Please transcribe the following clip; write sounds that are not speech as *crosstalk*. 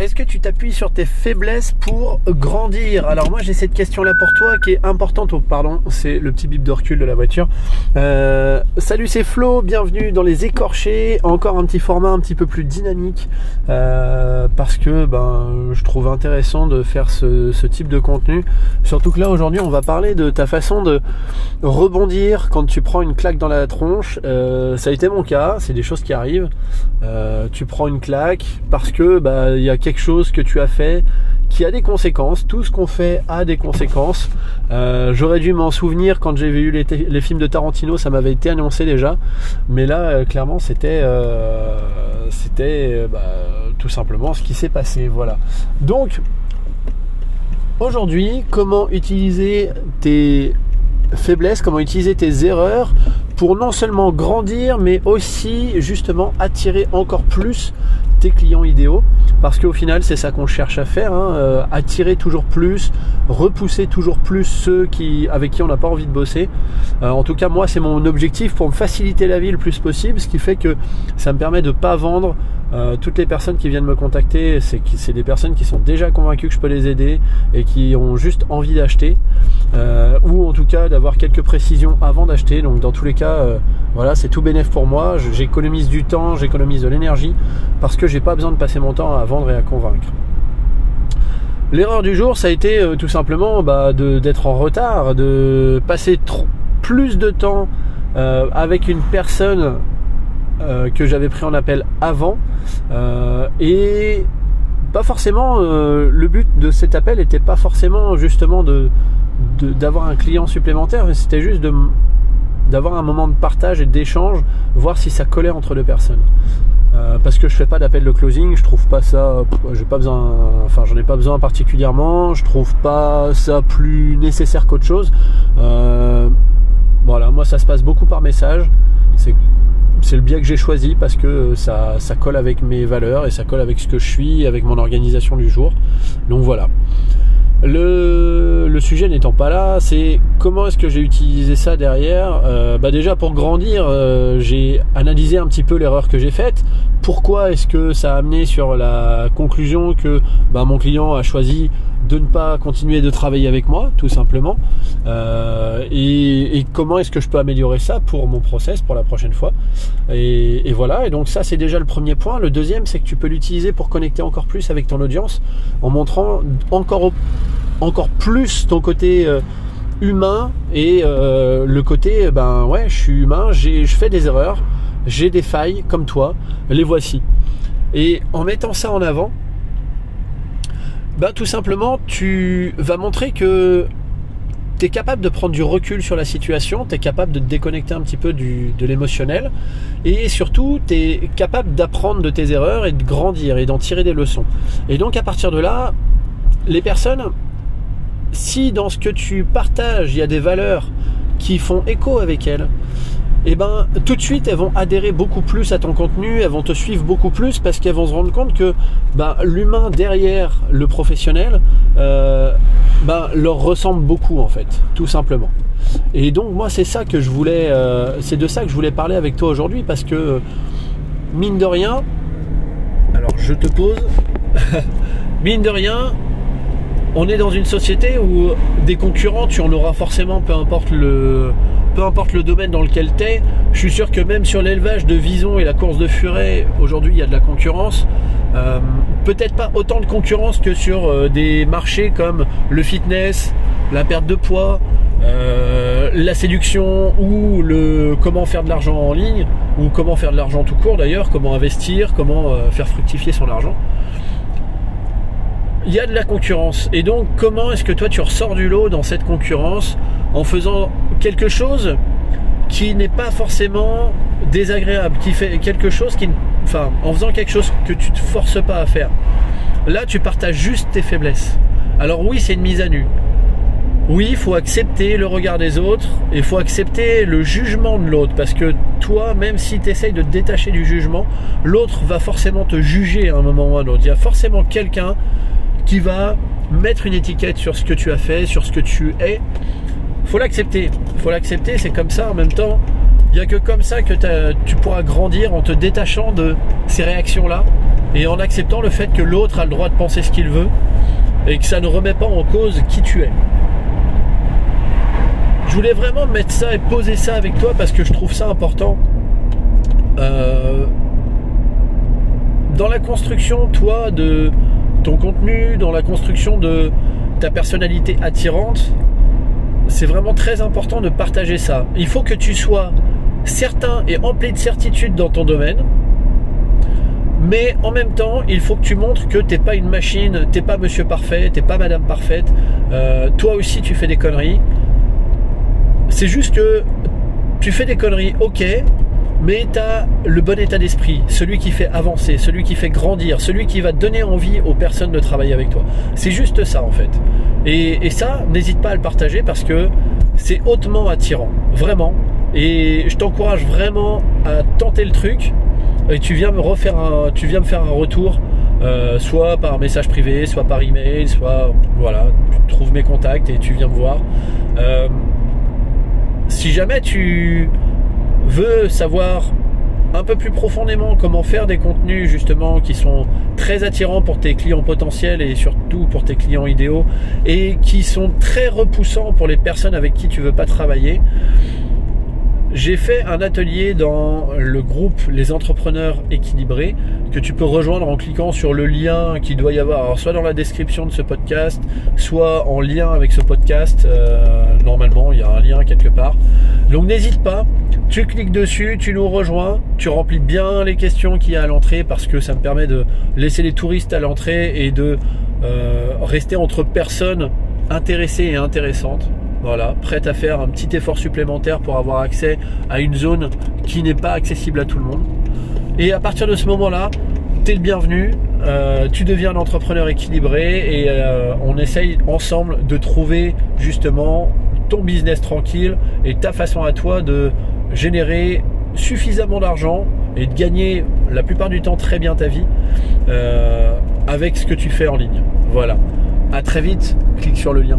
est-ce que tu t'appuies sur tes faiblesses pour grandir Alors moi j'ai cette question-là pour toi qui est importante. Oh pardon, c'est le petit bip de recul de la voiture. Euh, salut, c'est Flo. Bienvenue dans les écorchés. Encore un petit format un petit peu plus dynamique euh, parce que ben je trouve intéressant de faire ce, type de contenu. Surtout que là aujourd'hui on va parler de ta façon de rebondir quand tu prends une claque dans la tronche. Euh, ça a été mon cas. C'est des choses qui arrivent. tu prends une claque parce que bah il y a chose que tu as fait qui a des conséquences. Tout ce qu'on fait a des conséquences. Euh, j'aurais dû m'en souvenir quand j'ai vu les, films de Tarantino, ça m'avait été annoncé déjà. Mais là, euh, clairement, c'était euh, c'était bah, tout simplement ce qui s'est passé. Voilà. Donc, aujourd'hui, comment utiliser tes faiblesses, comment utiliser tes erreurs pour non seulement grandir, mais aussi justement attirer encore plus tes clients idéaux. Parce qu'au final, c'est ça qu'on cherche à faire, hein, euh, attirer toujours plus, repousser toujours plus ceux qui, avec qui on n'a pas envie de bosser. Euh, en tout cas, moi, c'est mon objectif pour me faciliter la vie le plus possible, ce qui fait que ça me permet de ne pas vendre euh, toutes les personnes qui viennent me contacter, c'est, des personnes qui sont déjà convaincues que je peux les aider et qui ont juste envie d'acheter, ou en tout cas d'avoir quelques précisions avant d'acheter. Donc dans tous les cas, voilà, c'est tout bénéf pour moi. J'économise du temps, j'économise de l'énergie parce que j'ai pas besoin de passer mon temps à vendre et à convaincre. L'erreur du jour, ça a été euh, tout simplement bah, d'être en retard, de passer plus de temps euh, avec une personne euh, que j'avais pris en appel avant et pas forcément le but de cet appel n'était pas forcément justement de d'avoir un client supplémentaire, c'était juste d'avoir un moment de partage et d'échange, voir si ça collait entre deux personnes. Euh, parce que je fais pas d'appel de closing, je trouve pas ça, j'ai pas besoin, enfin j'en ai pas besoin particulièrement, je trouve pas ça plus nécessaire qu'autre chose. Euh, voilà, moi ça se passe beaucoup par message, c'est c'est le biais que j'ai choisi parce que ça, ça colle avec mes valeurs et ça colle avec ce que je suis, avec mon organisation du jour. Donc voilà. Le, sujet n'étant pas là, c'est comment est-ce que j'ai utilisé ça derrière? Euh, bah Déjà pour grandir, euh, j'ai analysé un petit peu l'erreur que j'ai faite. Pourquoi est-ce que ça a amené sur la conclusion que bah, mon client a choisi de ne pas continuer de travailler avec moi, tout simplement. Euh, et, comment est-ce que je peux améliorer ça pour mon process pour la prochaine fois. Et, voilà, et donc ça c'est déjà le premier point. Le deuxième, c'est que tu peux l'utiliser pour connecter encore plus avec ton audience en montrant encore, plus ton côté euh, humain et euh, le côté, ben ouais, je suis humain, je fais des erreurs, j'ai des failles comme toi, les voici. Et en mettant ça en avant, bah, tout simplement, tu vas montrer que tu es capable de prendre du recul sur la situation, tu es capable de te déconnecter un petit peu de l'émotionnel, et surtout, tu es capable d'apprendre de tes erreurs et de grandir et d'en tirer des leçons. Et donc, à partir de là, les personnes, si dans ce que tu partages, il y a des valeurs qui font écho avec elles, et eh ben tout de suite elles vont adhérer beaucoup plus à ton contenu, elles vont te suivre beaucoup plus parce qu'elles vont se rendre compte que ben, l'humain derrière le professionnel euh, ben, leur ressemble beaucoup en fait, tout simplement. Et donc moi c'est ça que je voulais, euh, c'est de ça que je voulais parler avec toi aujourd'hui parce que mine de rien, alors je te pose, *laughs* mine de rien, on est dans une société où des concurrents, tu en auras forcément, peu importe le, peu importe le domaine dans lequel tu es. Je suis sûr que même sur l'élevage de visons et la course de furet, aujourd'hui il y a de la concurrence. Euh, peut-être pas autant de concurrence que sur euh, des marchés comme le fitness, la perte de poids, euh, la séduction ou le comment faire de l'argent en ligne ou comment faire de l'argent tout court d'ailleurs, comment investir, comment faire fructifier son argent il y a de la concurrence. Et donc, comment est-ce que toi tu ressors du lot dans cette concurrence en faisant quelque chose qui n'est pas forcément désagréable, qui fait quelque chose qui, enfin, en faisant quelque chose que tu te forces pas à faire. Là, tu partages juste tes faiblesses. Alors oui, c'est une mise à nu. Oui, il faut accepter le regard des autres et il faut accepter le jugement de l'autre parce que toi, même si tu essayes de te détacher du jugement, l'autre va forcément te juger à un moment ou à un autre. Il y a forcément quelqu'un qui va mettre une étiquette sur ce que tu as fait, sur ce que tu es. Faut l'accepter. Faut l'accepter, c'est comme ça en même temps. Il n'y a que comme ça que tu pourras grandir en te détachant de ces réactions-là et en acceptant le fait que l'autre a le droit de penser ce qu'il veut et que ça ne remet pas en cause qui tu es. Je voulais vraiment mettre ça et poser ça avec toi parce que je trouve ça important. Euh, dans la construction, toi, de ton contenu, dans la construction de ta personnalité attirante, c'est vraiment très important de partager ça. Il faut que tu sois certain et empli de certitude dans ton domaine, mais en même temps, il faut que tu montres que t'es pas une machine, t'es pas monsieur parfait, t'es pas madame parfaite. Euh, toi aussi, tu fais des conneries. C'est juste que tu fais des conneries, ok, mais tu as le bon état d'esprit, celui qui fait avancer, celui qui fait grandir, celui qui va donner envie aux personnes de travailler avec toi. C'est juste ça en fait. Et, ça, n'hésite pas à le partager parce que c'est hautement attirant, vraiment. Et je t'encourage vraiment à tenter le truc et tu viens me refaire un, tu viens me faire un retour, euh, soit par message privé, soit par email, soit voilà, tu trouves mes contacts et tu viens me voir. Euh, si jamais tu veux savoir un peu plus profondément comment faire des contenus justement qui sont très attirants pour tes clients potentiels et surtout pour tes clients idéaux et qui sont très repoussants pour les personnes avec qui tu veux pas travailler, j'ai fait un atelier dans le groupe Les Entrepreneurs Équilibrés que tu peux rejoindre en cliquant sur le lien qui doit y avoir, soit dans la description de ce podcast, soit en lien avec ce podcast. Euh, normalement, il y a un lien quelque part. Donc n'hésite pas, tu cliques dessus, tu nous rejoins, tu remplis bien les questions qu'il y a à l'entrée parce que ça me permet de laisser les touristes à l'entrée et de euh, rester entre personnes intéressées et intéressantes. Voilà, prête à faire un petit effort supplémentaire pour avoir accès à une zone qui n'est pas accessible à tout le monde. Et à partir de ce moment-là, tu es le bienvenu, euh, tu deviens un entrepreneur équilibré et euh, on essaye ensemble de trouver justement ton business tranquille et ta façon à toi de générer suffisamment d'argent et de gagner la plupart du temps très bien ta vie euh, avec ce que tu fais en ligne. Voilà. À très vite, clique sur le lien.